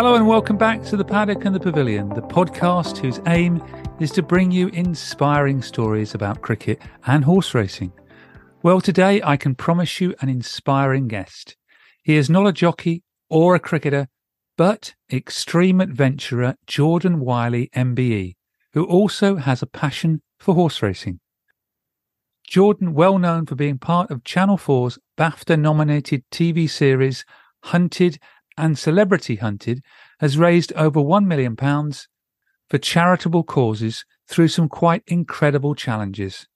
Hello and welcome back to the Paddock and the Pavilion, the podcast whose aim is to bring you inspiring stories about cricket and horse racing. Well, today I can promise you an inspiring guest. He is not a jockey or a cricketer, but extreme adventurer Jordan Wylie, MBE, who also has a passion for horse racing. Jordan, well known for being part of Channel 4's BAFTA nominated TV series Hunted and Celebrity Hunted has raised over £1 million for charitable causes through some quite incredible challenges.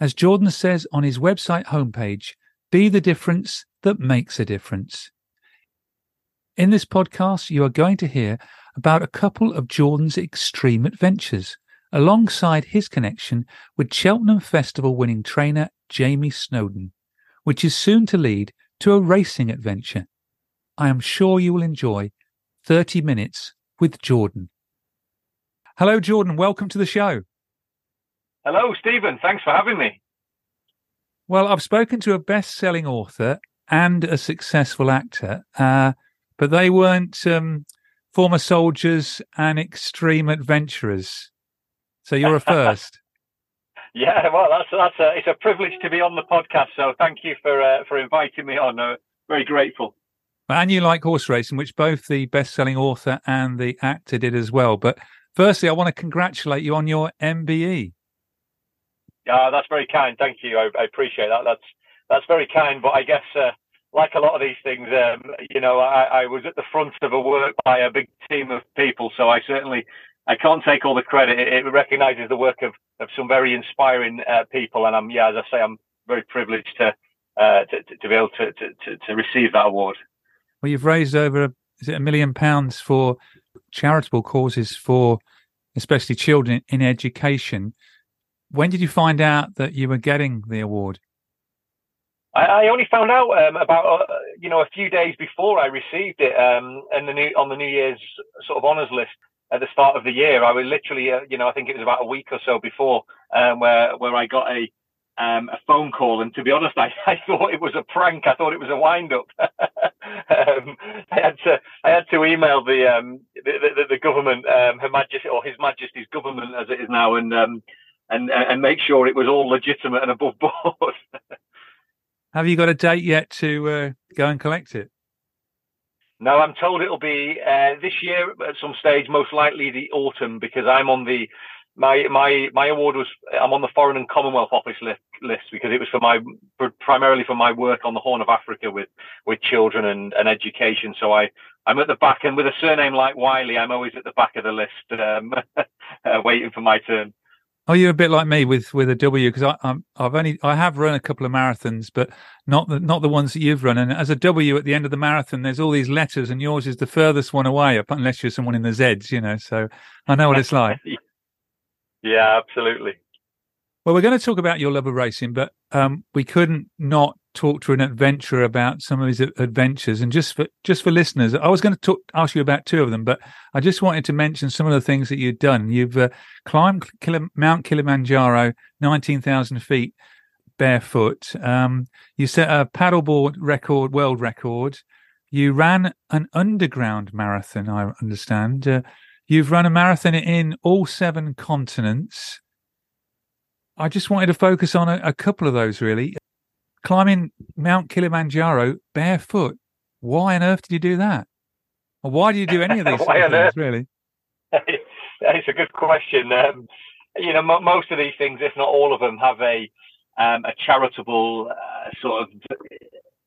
As Jordan says on his website homepage, be the difference that makes a difference. In this podcast, you are going to hear about a couple of Jordan's extreme adventures, alongside his connection with Cheltenham Festival winning trainer Jamie Snowden, which is soon to lead to a racing adventure. I am sure you will enjoy 30 minutes with Jordan. Hello, Jordan. Welcome to the show. Hello, Stephen. Thanks for having me. Well, I've spoken to a best selling author and a successful actor, uh, but they weren't um, former soldiers and extreme adventurers. So you're a first. yeah, well, that's that's a, it's a privilege to be on the podcast. So thank you for uh, for inviting me on. Uh, very grateful. And you like horse racing, which both the best-selling author and the actor did as well. But firstly, I want to congratulate you on your MBE. Yeah, that's very kind. Thank you. I, I appreciate that. That's that's very kind. But I guess, uh, like a lot of these things, um, you know, I, I was at the front of a work by a big team of people, so I certainly I can't take all the credit. It, it recognises the work of of some very inspiring uh, people, and I'm yeah, as I say, I'm very privileged to uh, to, to, be able to, to, to receive that award. Well, you've raised over is it a million pounds for charitable causes for especially children in education. When did you find out that you were getting the award? I, I only found out um, about uh, you know a few days before I received it, um, and the new on the New Year's sort of honours list at the start of the year. I was literally, uh, you know, I think it was about a week or so before um, where where I got a um, a phone call, and to be honest, I, I thought it was a prank. I thought it was a wind up. um, I had to I had to email the um, the, the, the, government, um, Her Majesty or His Majesty's government as it is now, and um, and and make sure it was all legitimate and above board. Have you got a date yet to uh, go and collect it? No, I'm told it'll be uh, this year at some stage, most likely the autumn, because I'm on the my my my award was I'm on the Foreign and Commonwealth Office list, list because it was for my primarily for my work on the Horn of Africa with with children and, and education. So I I'm at the back, and with a surname like Wylie, I'm always at the back of the list, um, uh, waiting for my turn. Oh, you're a bit like me with with a W because I I'm, I've only I have run a couple of marathons, but not the not the ones that you've run. And as a W at the end of the marathon, there's all these letters, and yours is the furthest one away, unless you're someone in the Z's, you know. So I know what it's like. Yeah, absolutely. Well, we're going to talk about your love of racing, but um, we couldn't not talk to an adventurer about some of his adventures. And just for just for listeners, I was going to talk, ask you about two of them, but I just wanted to mention some of the things that you've done. You've uh, climbed Mount Kilimanjaro, nineteen thousand feet barefoot. Um, you set a paddleboard record, world record. You ran an underground marathon, I understand. Uh, You've run a marathon in all seven continents. I just wanted to focus on a, a couple of those, really. climbing Mount Kilimanjaro barefoot. Why on earth did you do that? Or why do you do any of these things, earth? really? it's a good question. Um, you know, m- most of these things, if not all of them, have a um, a charitable uh, sort of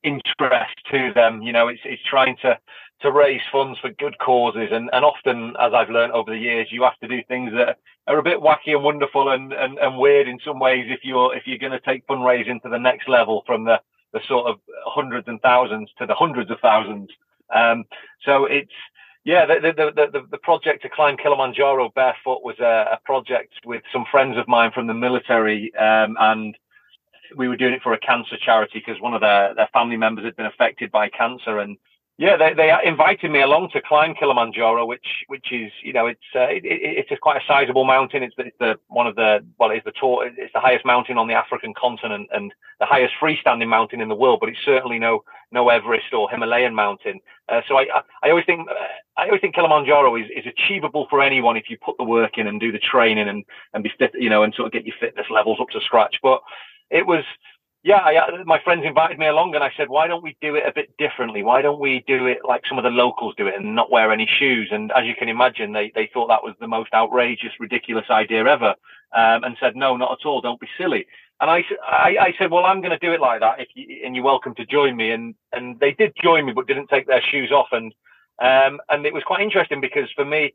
interest to them. You know, it's it's trying to to raise funds for good causes, and and often, as I've learned over the years, you have to do things that are a bit wacky and wonderful and and, and weird in some ways if you're if you're going to take fundraising to the next level from the the sort of hundreds and thousands to the hundreds of thousands. Um, so it's yeah, the, the, the, the, project to climb Kilimanjaro barefoot was a, a, project with some friends of mine from the military, um, and we were doing it for a cancer charity because one of their, their family members had been affected by cancer, and yeah, they, they invited me along to climb Kilimanjaro, which which is you know it's uh, it, it's quite a sizable mountain. It's the, it's the one of the well it's the tall, it's the highest mountain on the African continent and the highest freestanding mountain in the world, but it's certainly no no Everest or Himalayan mountain. Uh, so I, I, I always think uh, I always think Kilimanjaro is, is achievable for anyone if you put the work in and do the training and and be fit you know and sort of get your fitness levels up to scratch. But it was yeah, I, uh, my friends invited me along, and I said, "Why don't we do it a bit differently? Why don't we do it like some of the locals do it and not wear any shoes?" And as you can imagine, they they thought that was the most outrageous, ridiculous idea ever, um, and said, "No, not at all. Don't be silly." And I, I, I said, "Well, I'm going to do it like that, if you, and you're welcome to join me." And and they did join me, but didn't take their shoes off, and um, and it was quite interesting because for me,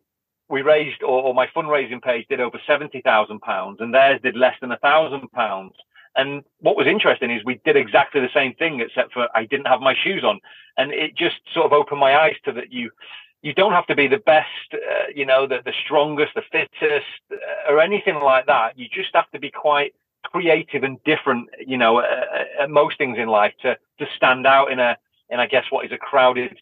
we raised, or, or my fundraising page did over seventy thousand pounds, and theirs did less than a thousand pounds. And what was interesting is we did exactly the same thing, except for I didn't have my shoes on, and it just sort of opened my eyes to that you you don't have to be the best, uh, you know, the, the strongest, the fittest, uh, or anything like that. You just have to be quite creative and different, you know, uh, at most things in life to to stand out in a in I guess what is a crowded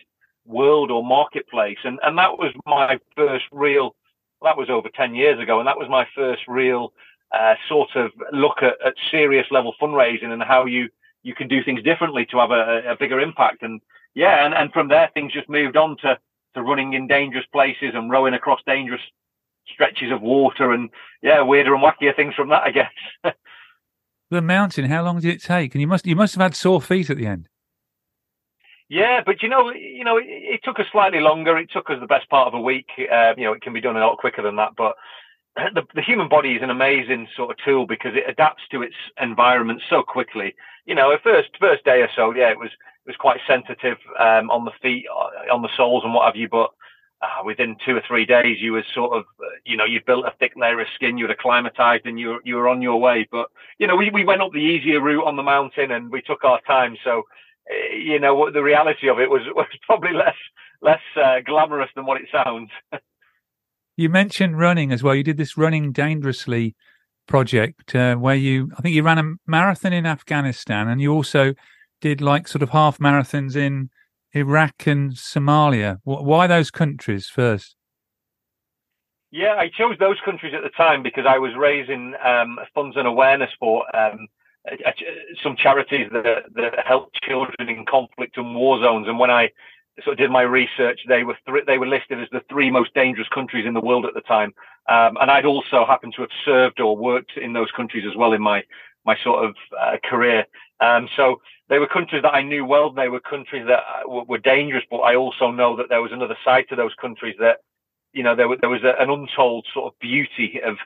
world or marketplace. And and that was my first real. That was over ten years ago, and that was my first real uh, sort of look at, at, serious level fundraising and how you you can do things differently to have a, a, bigger impact. And yeah, and, and from there things just moved on to to running in dangerous places and rowing across dangerous stretches of water and yeah, weirder and wackier things from that, I guess. the mountain, how long did it take? And you must you must have had sore feet at the end. Yeah, but you know, you know, it, it took us slightly longer. It took us the best part of a week. Uh, you know, it can be done a lot quicker than that, but the, the, human body is an amazing sort of tool because it adapts to its environment so quickly. You know, at first first day or so, yeah, it was it was quite sensitive um, on the feet, uh, on the soles, and what have you. But uh, within two or three days, you were sort of, uh, you know, you built a thick layer of skin, you were acclimatized, and you were, you were on your way. But you know, we, we went up the easier route on the mountain, and we took our time. So, uh, you know, the reality of it was was probably less less uh, glamorous than what it sounds. You mentioned running as well. You did this running dangerously project uh, where you, I think you ran a marathon in Afghanistan and you also did like sort of half marathons in Iraq and Somalia. Why those countries first? Yeah, I chose those countries at the time because I was raising um, funds and awareness for um, some charities that, that help children in conflict and war zones. And when I sort of did my research, they were th- they were listed as the three most dangerous countries in the world at the time. Um, and I'd also happened to have served or worked in those countries as well in my my sort of uh, career. Um, so they were countries that I knew well. They were countries that uh, were dangerous, but I also know that there was another side to those countries that, you know, there, there was a, an untold sort of beauty of,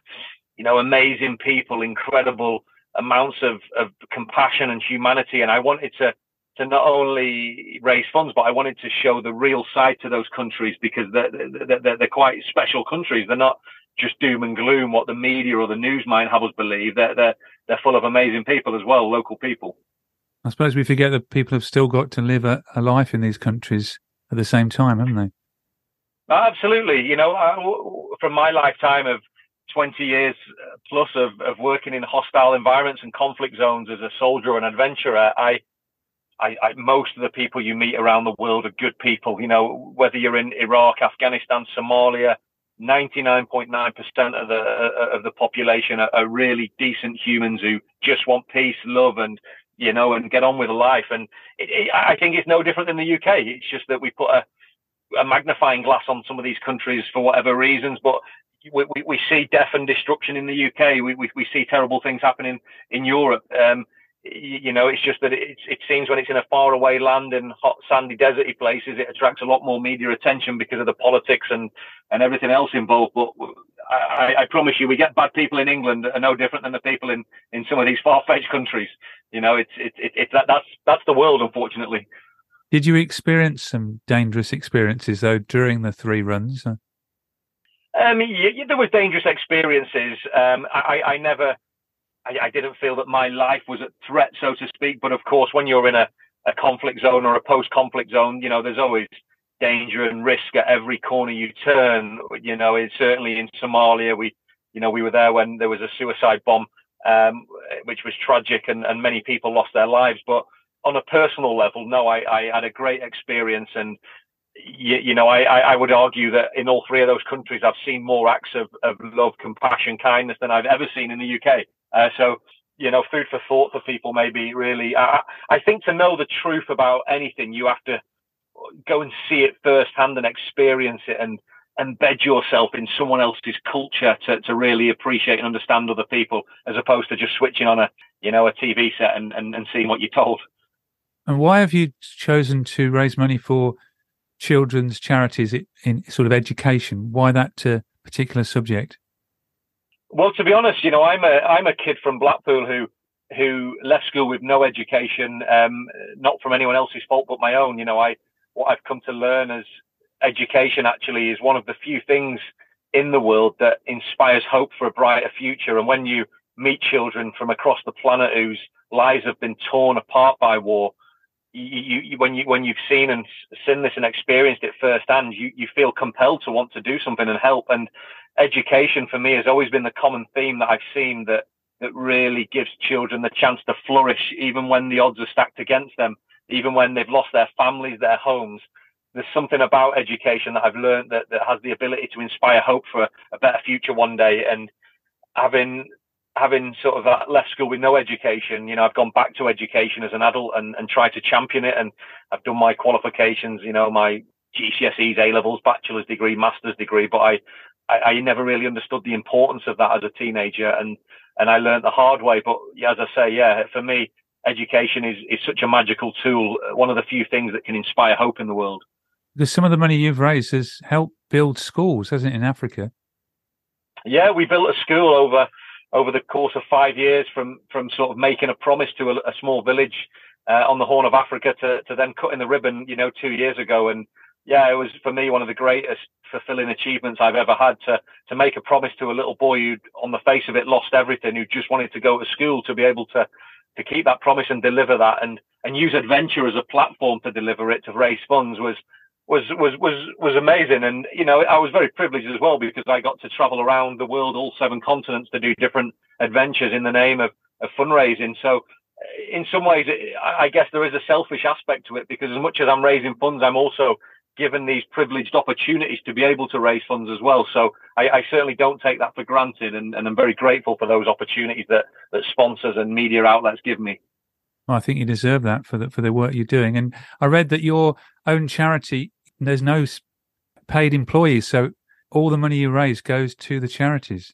you know, amazing people, incredible amounts of, of compassion and humanity. And I wanted to to not only raise funds, but I wanted to show the real side to those countries because they're, they're, they're, quite special countries. They're not just doom and gloom, what the media or the news might have us believe. They're, they're, they're full of amazing people as well, local people. I suppose we forget that people have still got to live a, a life in these countries at the same time, haven't they? Absolutely. You know, I, from my lifetime of 20 years uh, plus of, of working in hostile environments and conflict zones as a soldier and adventurer, I, I, I, most of the people you meet around the world are good people. You know, whether you're in Iraq, Afghanistan, Somalia, 99.9% of the uh, of the population are, are, really decent humans who just want peace, love, and you know, and get on with life. And it, it, I think it's no different than the UK. It's just that we put a, a magnifying glass on some of these countries for whatever reasons, but we, we, we see death and destruction in the UK. We, we, we see terrible things happening in Europe. Um, you know, it's just that it, it seems when it's in a faraway land and hot, sandy, deserty places, it attracts a lot more media attention because of the politics and, and everything else involved. But I, I promise you, we get bad people in England that are no different than the people in, in some of these far-fetched countries. You know, it's it, it, it's that that's that's the world, unfortunately. Did you experience some dangerous experiences though during the three runs? Um, yeah, there was dangerous experiences. Um, I, I never I, I, didn't feel that my life was at threat, so to speak. But of course, when you're in a, a conflict zone or a post-conflict zone, you know, there's always danger and risk at every corner you turn. You know, it's certainly in Somalia, we, you know, we were there when there was a suicide bomb, um, which was tragic and, and many people lost their lives. But on a personal level, no, I, I had a great experience and you, you, know, I, I would argue that in all three of those countries, I've seen more acts of, of love, compassion, kindness than I've ever seen in the UK. Uh, so, you know, food for thought for people maybe really. I, I think to know the truth about anything, you have to go and see it firsthand and experience it and embed yourself in someone else's culture to, to really appreciate and understand other people as opposed to just switching on a, you know, a TV set and, and, and seeing what you're told. And why have you chosen to raise money for children's charities in sort of education? Why that uh, particular subject? Well, to be honest, you know, I'm a I'm a kid from Blackpool who who left school with no education, um, not from anyone else's fault but my own. You know, I what I've come to learn as education actually is one of the few things in the world that inspires hope for a brighter future. And when you meet children from across the planet whose lives have been torn apart by war, you, you, when you when you've seen and seen this and experienced it firsthand, you you feel compelled to want to do something and help. And education for me has always been the common theme that I've seen that that really gives children the chance to flourish, even when the odds are stacked against them, even when they've lost their families, their homes. There's something about education that I've learned that, that has the ability to inspire hope for a, a better future one day. And having having sort of left school with no education, you know, I've gone back to education as an adult and, and tried to champion it. And I've done my qualifications, you know, my GCSEs, A levels, bachelor's degree, master's degree, but I, I, I, never really understood the importance of that as a teenager. And, and I learned the hard way. But as I say, yeah, for me, education is, is such a magical tool. One of the few things that can inspire hope in the world. Because some of the money you've raised has helped build schools, hasn't it, in Africa? Yeah, we built a school over over the course of five years from from sort of making a promise to a, a small village uh, on the Horn of Africa to to then cutting the ribbon, you know, two years ago. And yeah, it was for me one of the greatest fulfilling achievements I've ever had to to make a promise to a little boy who, on the face of it, lost everything, who just wanted to go to school to be able to to keep that promise and deliver that, and and use adventure as a platform to deliver it to raise funds was was was was was amazing. And you know, I was very privileged as well because I got to travel around the world, all seven continents, to do different adventures in the name of, of fundraising. So, uh, in some ways, I guess there is a selfish aspect to it because as much as I'm raising funds, I'm also given these privileged opportunities to be able to raise funds as well. So I, I certainly don't take that for granted, and, and I'm very grateful for those opportunities that that sponsors and media outlets give me. Well, I think you deserve that for the for the work you're doing. And I read that your own charity there's no paid employees, so all the money you raise goes to the charities.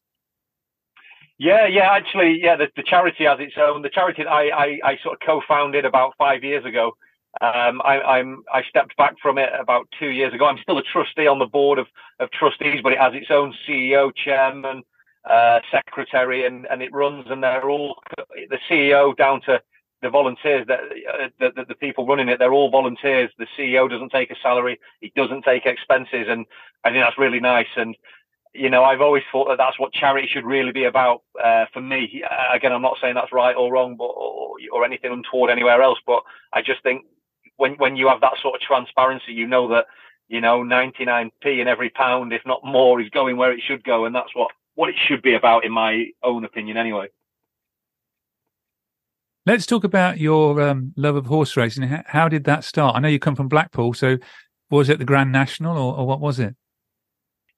Yeah, yeah, actually, yeah, the, the charity has its own. The charity I, I, I sort of co-founded about five years ago. Um, I, am I stepped back from it about two years ago. I'm still a trustee on the board of, of trustees, but it has its own CEO, chairman, uh, secretary, and, and it runs. And they're all the CEO down to the volunteers that, uh, the, the people running it, they're all volunteers. The CEO doesn't take a salary. He doesn't take expenses. And I think that's really nice. And, you know, I've always thought that that's what charity should really be about uh, for me. Uh, again, I'm not saying that's right or wrong, but, or, or anything untoward anywhere else. But I just think when, when you have that sort of transparency, you know that, you know, 99p in every pound, if not more, is going where it should go. And that's what, what it should be about, in my own opinion, anyway. Let's talk about your um, love of horse racing. How did that start? I know you come from Blackpool, so was it the Grand National or, or what was it?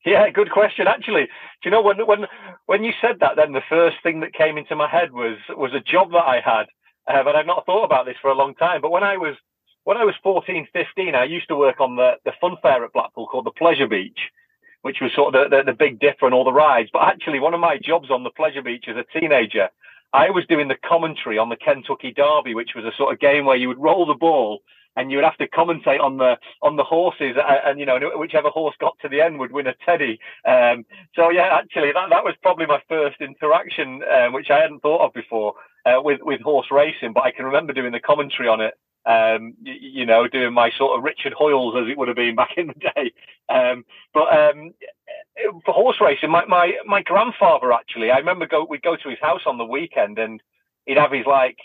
Yeah, good question. Actually, do you know when when when you said that, then the first thing that came into my head was was a job that I had, uh, but I've not thought about this for a long time. But when I was when I was 14, 15, I used to work on the the fun fair at Blackpool called the Pleasure Beach, which was sort of the, the, the Big Dipper and all the rides. But actually, one of my jobs on the Pleasure Beach as a teenager I was doing the commentary on the Kentucky Derby, which was a sort of game where you would roll the ball and you would have to commentate on the on the horses, and, and you know whichever horse got to the end would win a teddy. Um, so yeah, actually that that was probably my first interaction, um, which I hadn't thought of before uh, with with horse racing, but I can remember doing the commentary on it. Um, you, you, know, doing my sort of Richard Hoiles as it would have been back in the day. Um, but um, for horse racing, my, my my grandfather actually, I remember go we'd go to his house on the weekend and he'd have his like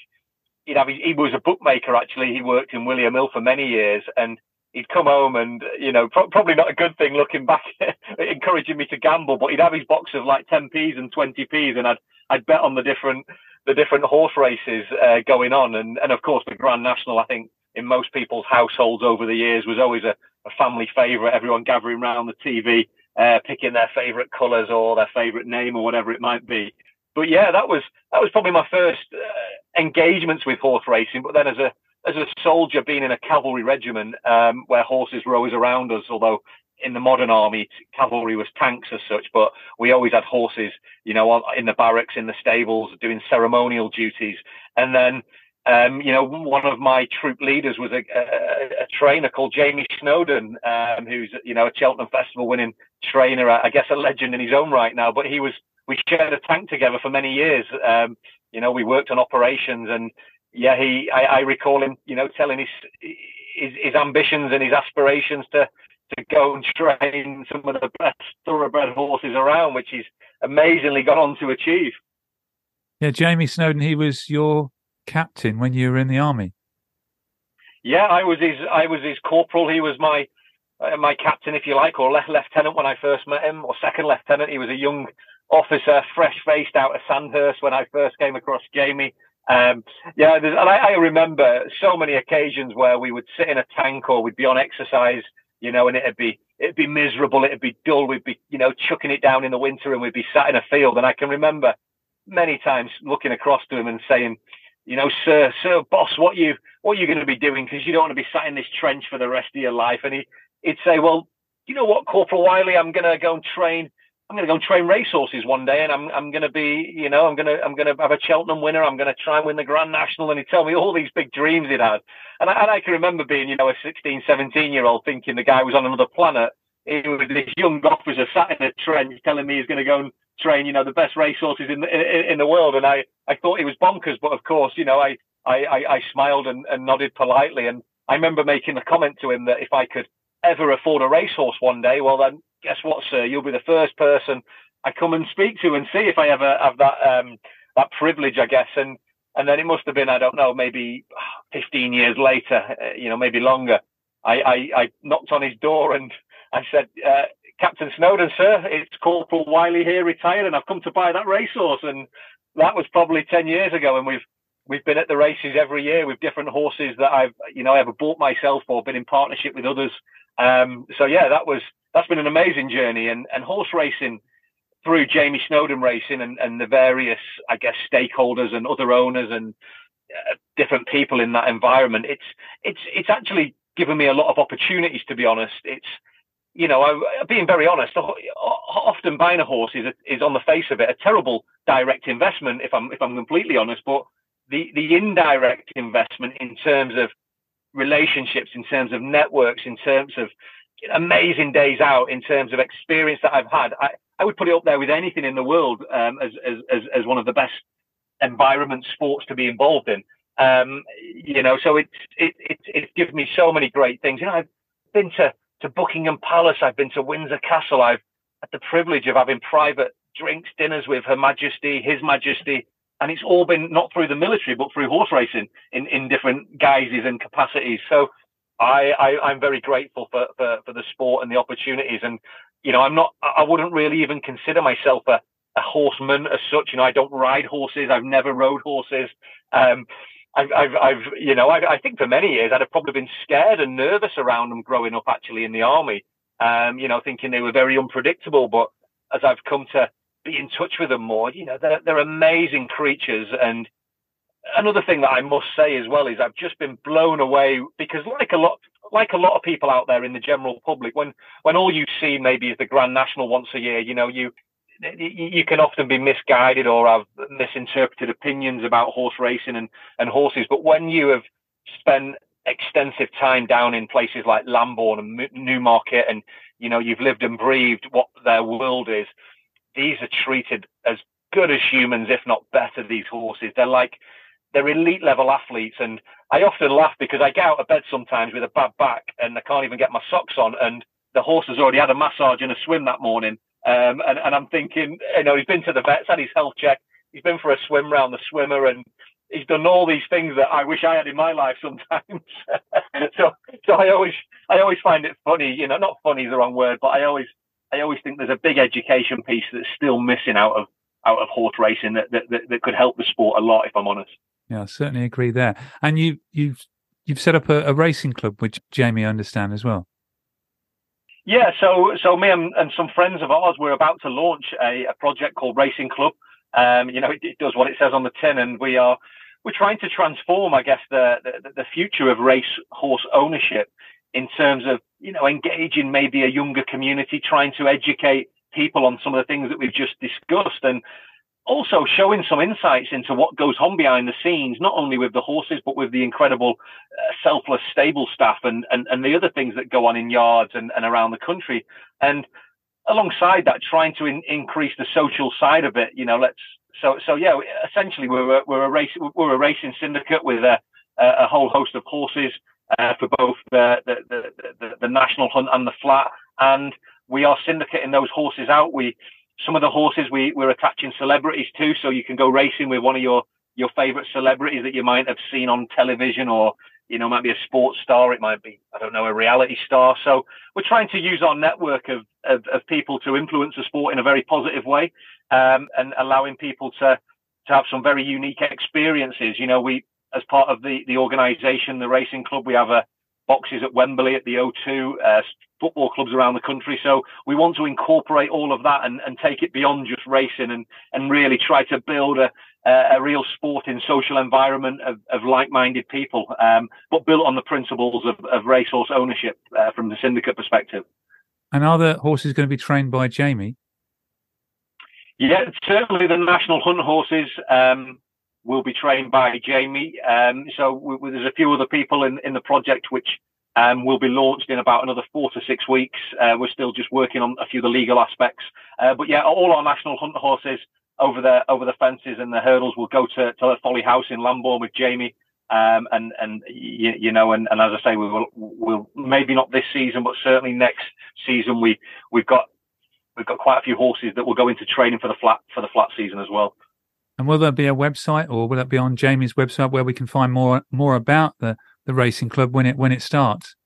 he'd have his, he was a bookmaker actually. He worked in William Hill for many years, and he'd come home and you know pro- probably not a good thing looking back, encouraging me to gamble. But he'd have his box of like 10p's and 20p's, and I'd I'd bet on the different the different horse races uh, going on, and and of course the Grand National. I think in most people's households over the years was always a, a family favourite. Everyone gathering around the TV. Uh, picking their favourite colours or their favourite name or whatever it might be but yeah, that was that was probably my first uh, engagements with horse racing. But then as a as a soldier, being in a cavalry regiment um, where horses were always around us, although in the modern army, cavalry was tanks as such, but we always had horses, you know, in the barracks, in the stables, doing ceremonial duties. And then, um, you know, one of my troop leaders was a, a, a trainer called Jamie Snowden, um, who's, you know, a Cheltenham Festival winning trainer, I guess a legend in his own right now, but he was we shared a tank together for many years. Um, you know, we worked on operations, and yeah, he. I, I recall him, you know, telling his, his his ambitions and his aspirations to to go and train some of the best thoroughbred horses around, which he's amazingly gone on to achieve. Yeah, Jamie Snowden, he was your captain when you were in the army. Yeah, I was his. I was his corporal. He was my uh, my captain, if you like, or left lieutenant when I first met him, or second lieutenant. He was a young officer, fresh faced out of Sandhurst when I first came across Jamie. Um, yeah, and I, I, remember so many occasions where we would sit in a tank or we'd be on exercise, you know, and it'd be it'd be miserable, it'd be dull, we'd be you know chucking it down in the winter, and we'd be sat in a field. And I can remember many times looking across to him and saying, you know, sir, sir, boss, what you what are you going to be doing? Because you don't want to be sat in this trench for the rest of your life. And he he'd say, well, you know what, Corporal Wylie, I'm going to go and train I'm going to go train racehorses one day, and I'm I'm going to be, you know, I'm going to I'm going to have a Cheltenham winner. I'm going to try and win the Grand National. And he told me all these big dreams he'd had, and I, and I can remember being, you know, a 16, 17 year old thinking the guy was on another planet. He was this young officer sat in a trench telling me he's going to go and train, you know, the best racehorses in the in, in the world, and I I thought he was bonkers, but of course, you know, I I I, I smiled and, and nodded politely, and I remember making the comment to him that if I could ever afford a racehorse one day, well then guess what, sir? You'll be the first person I come and speak to and see if I ever have that um, that privilege, I guess. And and then it must have been, I don't know, maybe 15 years later, uh, you know, maybe longer. I, I, I knocked on his door and I said, uh, Captain Snowden, sir, it's Corporal Wylie here, retired, and I've come to buy that racehorse. And that was probably 10 years ago, and we've we've been at the races every year with different horses that I've, you know, ever bought myself or been in partnership with others. Um, so yeah, that was that's been an amazing journey. And and horse racing through Jamie Snowden Racing and, and the various, I guess, stakeholders and other owners and uh, different people in that environment, it's it's it's actually given me a lot of opportunities. To be honest, it's you know, I, being very honest, often buying a horse is, is on the face of it a terrible direct investment. If I'm if I'm completely honest, but the the indirect investment in terms of relationships, in terms of networks, in terms of amazing days out, in terms of experience that I've had, I, I would put it up there with anything in the world um, as, as as one of the best environment sports to be involved in. Um, you know, so it's it, it it's given me so many great things. You know, I've been to to Buckingham Palace, I've been to Windsor Castle, I've had the privilege of having private drinks, dinners with Her Majesty, His Majesty, and it's all been not through the military but through horse racing in, in different guises and capacities. So I, I am very grateful for, for for the sport and the opportunities. And you know, I'm not I wouldn't really even consider myself a, a horseman as such. You know, I don't ride horses. I've never rode horses. Um, I've, I've, I've, you know, I, I, think for many years I'd have probably been scared and nervous around them growing up actually in the army. Um, you know, thinking they were very unpredictable. But as I've come to be in touch with them more. You know, they're, they're amazing creatures. And another thing that I must say as well is I've just been blown away because like a lot, like a lot of people out there in the general public, when, when all you see maybe is the Grand National once a year, you know, you, you can often be misguided or have misinterpreted opinions about horse racing and, and horses. But when you have spent extensive time down in places like Lambourn and Newmarket, and you know you've lived and breathed what their world is, these are treated as good as humans, if not better. These horses, they're like they're elite level athletes, and I often laugh because I get out of bed sometimes with a bad back and I can't even get my socks on, and the horse has already had a massage and a swim that morning. Um, and, and I'm thinking, you know, he's been to the vets, had his health check, he's been for a swim round the swimmer, and he's done all these things that I wish I had in my life sometimes. so, so I always, I always find it funny. You know, not funny is the wrong word, but I always, I always think there's a big education piece that's still missing out of out of horse racing that that, that, that could help the sport a lot. If I'm honest. Yeah, I certainly agree there. And you, you've you've set up a, a racing club, which Jamie understand as well. Yeah, so so me and, and some friends of ours we're about to launch a, a project called Racing Club. Um, you know, it, it, does what it says on the tin, and we are we're trying to transform, I guess, the, the the future of race horse ownership in terms of you know engaging maybe a younger community, trying to educate people on some of the things that we've just discussed, and also showing some insights into what goes on behind the scenes, not only with the horses, but with the incredible uh, selfless stable staff and, and, and the other things that go on in yards and, and around the country. And alongside that, trying to in, increase the social side of it, you know, let's, so, so yeah, essentially we're, a, we're a race, we're a racing syndicate with a, a whole host of horses uh, for both the, the, the, the, the national hunt and the flat. And we are syndicating those horses out. We, some of the horses we, we're attaching celebrities to, so you can go racing with one of your your favorite celebrities that you might have seen on television or you know might be a sports star. It might be i don't know a reality star. So we're trying to use our network of of, of people to influence the sport in a very positive way um, and allowing people to to have some very unique experiences. You know we as part of the the organization the racing club we have a boxes at Wembley, at the O2, uh, football clubs around the country. So we want to incorporate all of that and, and take it beyond just racing and, and really try to build a, a real sporting social environment of, of like-minded people, um, but built on the principles of, of racehorse ownership uh, from the syndicate perspective. And are the horses going to be trained by Jamie? Yeah, certainly the national hunt horses. Um, will be trained by Jamie. Um, so we, we, there's a few other people in, in the project which um, will be launched in about another four to six weeks. Uh, we're still just working on a few of the legal aspects. Uh, but yeah, all our national hunt horses over the over the fences and the hurdles will go to, to Folly House in Lambourn with Jamie. Um, and and you, you, know, and, and as I say, we will will maybe not this season, but certainly next season we we've got we've got quite a few horses that will go into training for the flat for the flat season as well. And will there be a website, or will it be on Jamie's website where we can find more more about the, the racing club when it when it starts?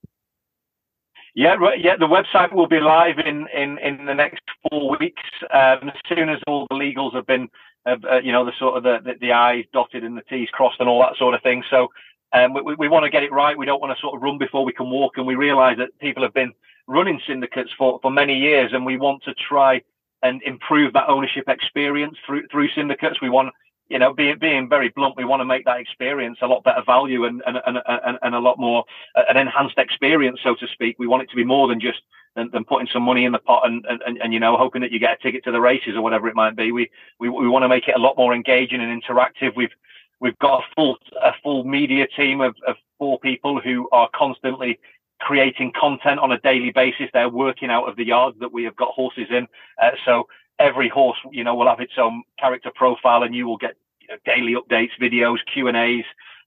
Yeah, yeah. The website will be live in in, in the next four weeks. Um, as soon as all the legals have been, uh, uh, you know, the sort of the, the, the I's dotted and the T's crossed and all that sort of thing. So um, we, we want to get it right. We don't want to sort of run before we can walk, and we realise that people have been running syndicates for for many years, and we want to try and improve that ownership experience through through syndicates. We want, you know, being being very blunt, we want to make that experience a lot better value and and and, and, and a lot more uh, an enhanced experience, so to speak. We want it to be more than just than, than putting some money in the pot and, and, and you know hoping that you get a ticket to the races or whatever it might be. We we we want to make it a lot more engaging and interactive. We've we've got a full a full media team of, of four people who are constantly creating content on a daily basis. They're working out of the yards that we have got horses in. Uh, so every horse, you know, will have its own character profile, and you will get you know, daily updates, videos, Q and A's.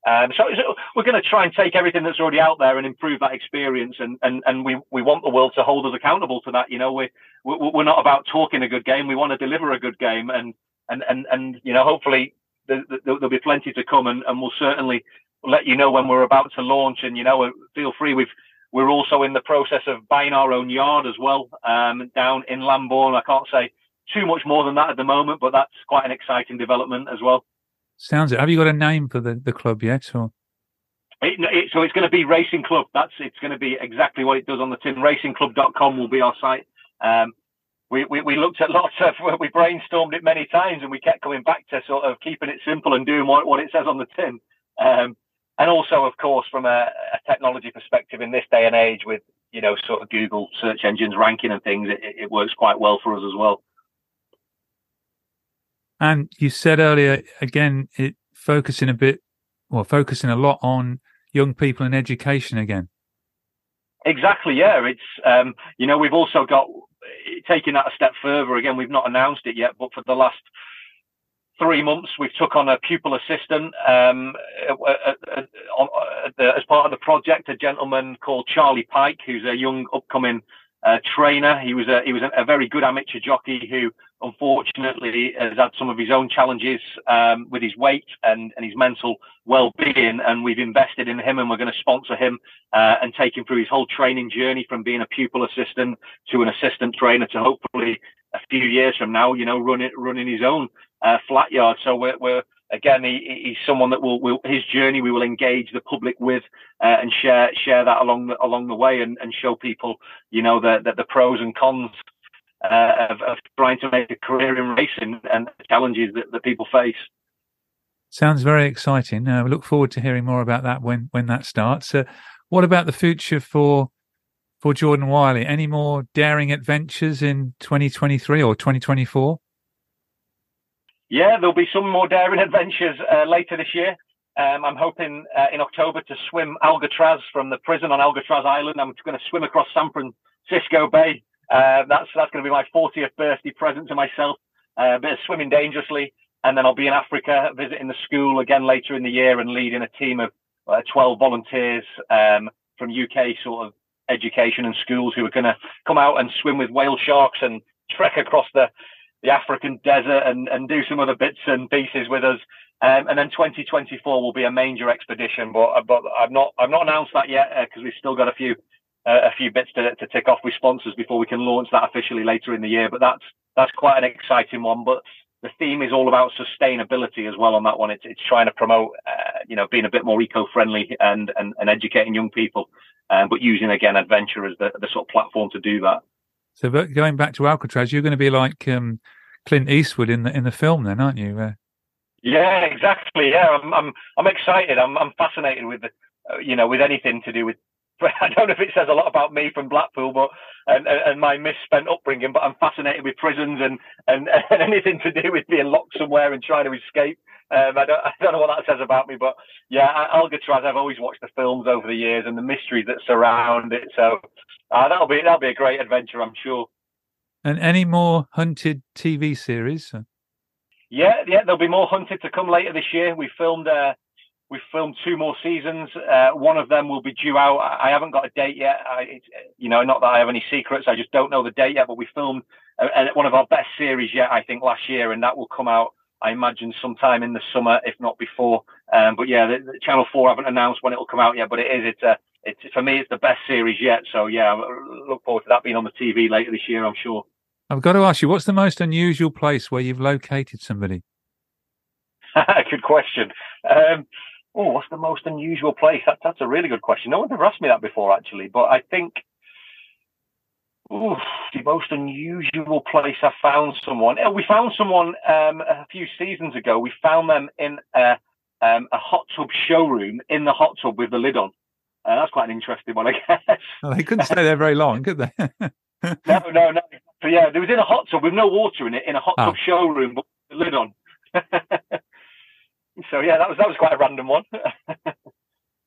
Um, so, so, we're going to try and take everything that's already out there and improve that experience, and, and, and we, we want the world to hold us accountable to that. You know, we, we we're not about talking a good game; we want to deliver a good game, and and and and you know, hopefully there, will be plenty to come, and, and we'll certainly let you know when we're about to launch. And you know, feel free. We've we're also in the process of buying our own yard as well um, down in Lambourn. I can't say too much more than that at the moment, but that's quite an exciting development as well. Sounds it. Have you got a name for the, the club yet? Or? It, it, so it's going to be Racing Club. That's it's going to be exactly what it does on the tin. RacingClub.com will be our site. Um, we, we, we looked at lots of we brainstormed it many times and we kept coming back to sort of keeping it simple and doing what, what it says on the tin. Um, and also, of course, from a, a, technology perspective, in this day and age, with you know sort of Google search engines ranking and things, it, it works quite well for us as well. And you said earlier, again, it focusing a bit, well, focusing a lot on young people and education again. Exactly. Yeah. It's, um, you know, we've also got taking that a step further. Again, we've not announced it yet, but for the last three months, we've took on a pupil assistant um, as part of the project. A gentleman called Charlie Pike, who's a young upcoming uh, trainer. He was a he was a, a, very good amateur jockey who unfortunately has had some of his own challenges um, with his weight and, and his mental well-being. And we've invested in him, and we're going to sponsor him uh, and take him through his whole training journey from being a pupil assistant to an assistant trainer to hopefully a few years from now, you know, running running his own uh, flat yard. So we're, we're again, he, he's someone that will, will, his journey we will engage the public with uh, and share share that along the along the way and, and show people, you know, the the, the pros and cons uh, of, of, trying to make a career in racing and the challenges that, that people face. Sounds very exciting. Uh, look forward to hearing more about that when when that starts. Uh, what about the future for for Jordan Wylie? Any more daring adventures in 2023 or 2024? Yeah, there'll be some more daring adventures uh, later this year. Um, I'm hoping uh, in October to swim Alcatraz from the prison on Alcatraz Island. I'm going to swim across San Francisco Bay. Uh, that's that's going to be my 40th birthday present to myself. Uh, a bit of swimming dangerously, and then I'll be in Africa visiting the school again later in the year and leading a team of uh, 12 volunteers um, from UK sort of education and schools who are going to come out and swim with whale sharks and trek across the the African desert and, and do some other bits and pieces with us. Um, and then 2024 will be a major expedition, but but I've not I've not announced that yet because uh, we've still got a few uh, a few bits to, to tick off with sponsors before we can launch that officially later in the year. But that's that's quite an exciting one. But the theme is all about sustainability as well on that one. It's it's trying to promote uh, you know being a bit more eco-friendly and and, and educating young people, um, but using again adventure as the the sort of platform to do that. So, going back to Alcatraz, you're going to be like um, Clint Eastwood in the in the film, then, aren't you? Uh... Yeah, exactly. Yeah, I'm I'm I'm excited. I'm I'm fascinated with uh, you know with anything to do with. I don't know if it says a lot about me from Blackpool, but and, and my misspent upbringing. But I'm fascinated with prisons and, and and anything to do with being locked somewhere and trying to escape. Um, I don't I don't know what that says about me, but yeah, Alcatraz. I've always watched the films over the years and the mysteries that surround it. So uh, that'll be that'll be a great adventure, I'm sure. And any more hunted TV series? Yeah, yeah, there'll be more hunted to come later this year. We filmed uh, we filmed two more seasons. Uh, one of them will be due out. I haven't got a date yet. I, you know, not that I have any secrets. I just don't know the date yet. But we filmed uh, one of our best series yet, I think, last year, and that will come out. I imagine sometime in the summer, if not before. Um, but yeah, the, the Channel Four haven't announced when it will come out yet. But it is. It's a it's for me, it's the best series yet. So yeah, I look forward to that being on the TV later this year. I'm sure. I've got to ask you, what's the most unusual place where you've located somebody? good question. Um, oh, what's the most unusual place? That, that's a really good question. No one's ever asked me that before, actually. But I think ooh, the most unusual place I found someone. Oh, we found someone um, a few seasons ago. We found them in a, um, a hot tub showroom in the hot tub with the lid on. Uh, that's quite an interesting one, I guess. Well, they couldn't stay there very long, could they? no, no, no. So yeah, there was in a hot tub with no water in it, in a hot tub oh. showroom, but the lid on. so yeah, that was that was quite a random one.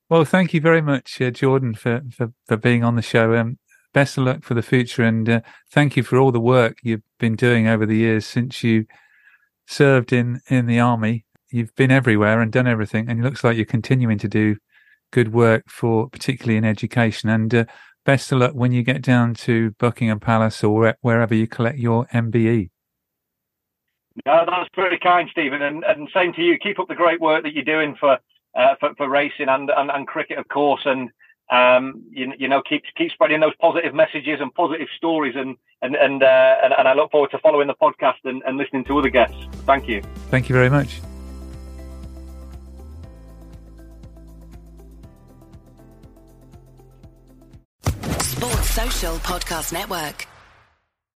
well, thank you very much, uh, Jordan, for, for for being on the show. Um, best of luck for the future, and uh, thank you for all the work you've been doing over the years since you served in in the army. You've been everywhere and done everything, and it looks like you're continuing to do good work for particularly in education. And uh, best of luck when you get down to Buckingham Palace or wherever you collect your MBE. No, that's very kind, Stephen, and, and same to you. Keep up the great work that you're doing for uh, for, for, racing and, and, and cricket, of course, and um, you, you know keep keep spreading those positive messages and positive stories, and and and uh, and, and, I look forward to following the podcast and, and listening to other guests. Thank you. Thank you very much. Sports Social Podcast Network.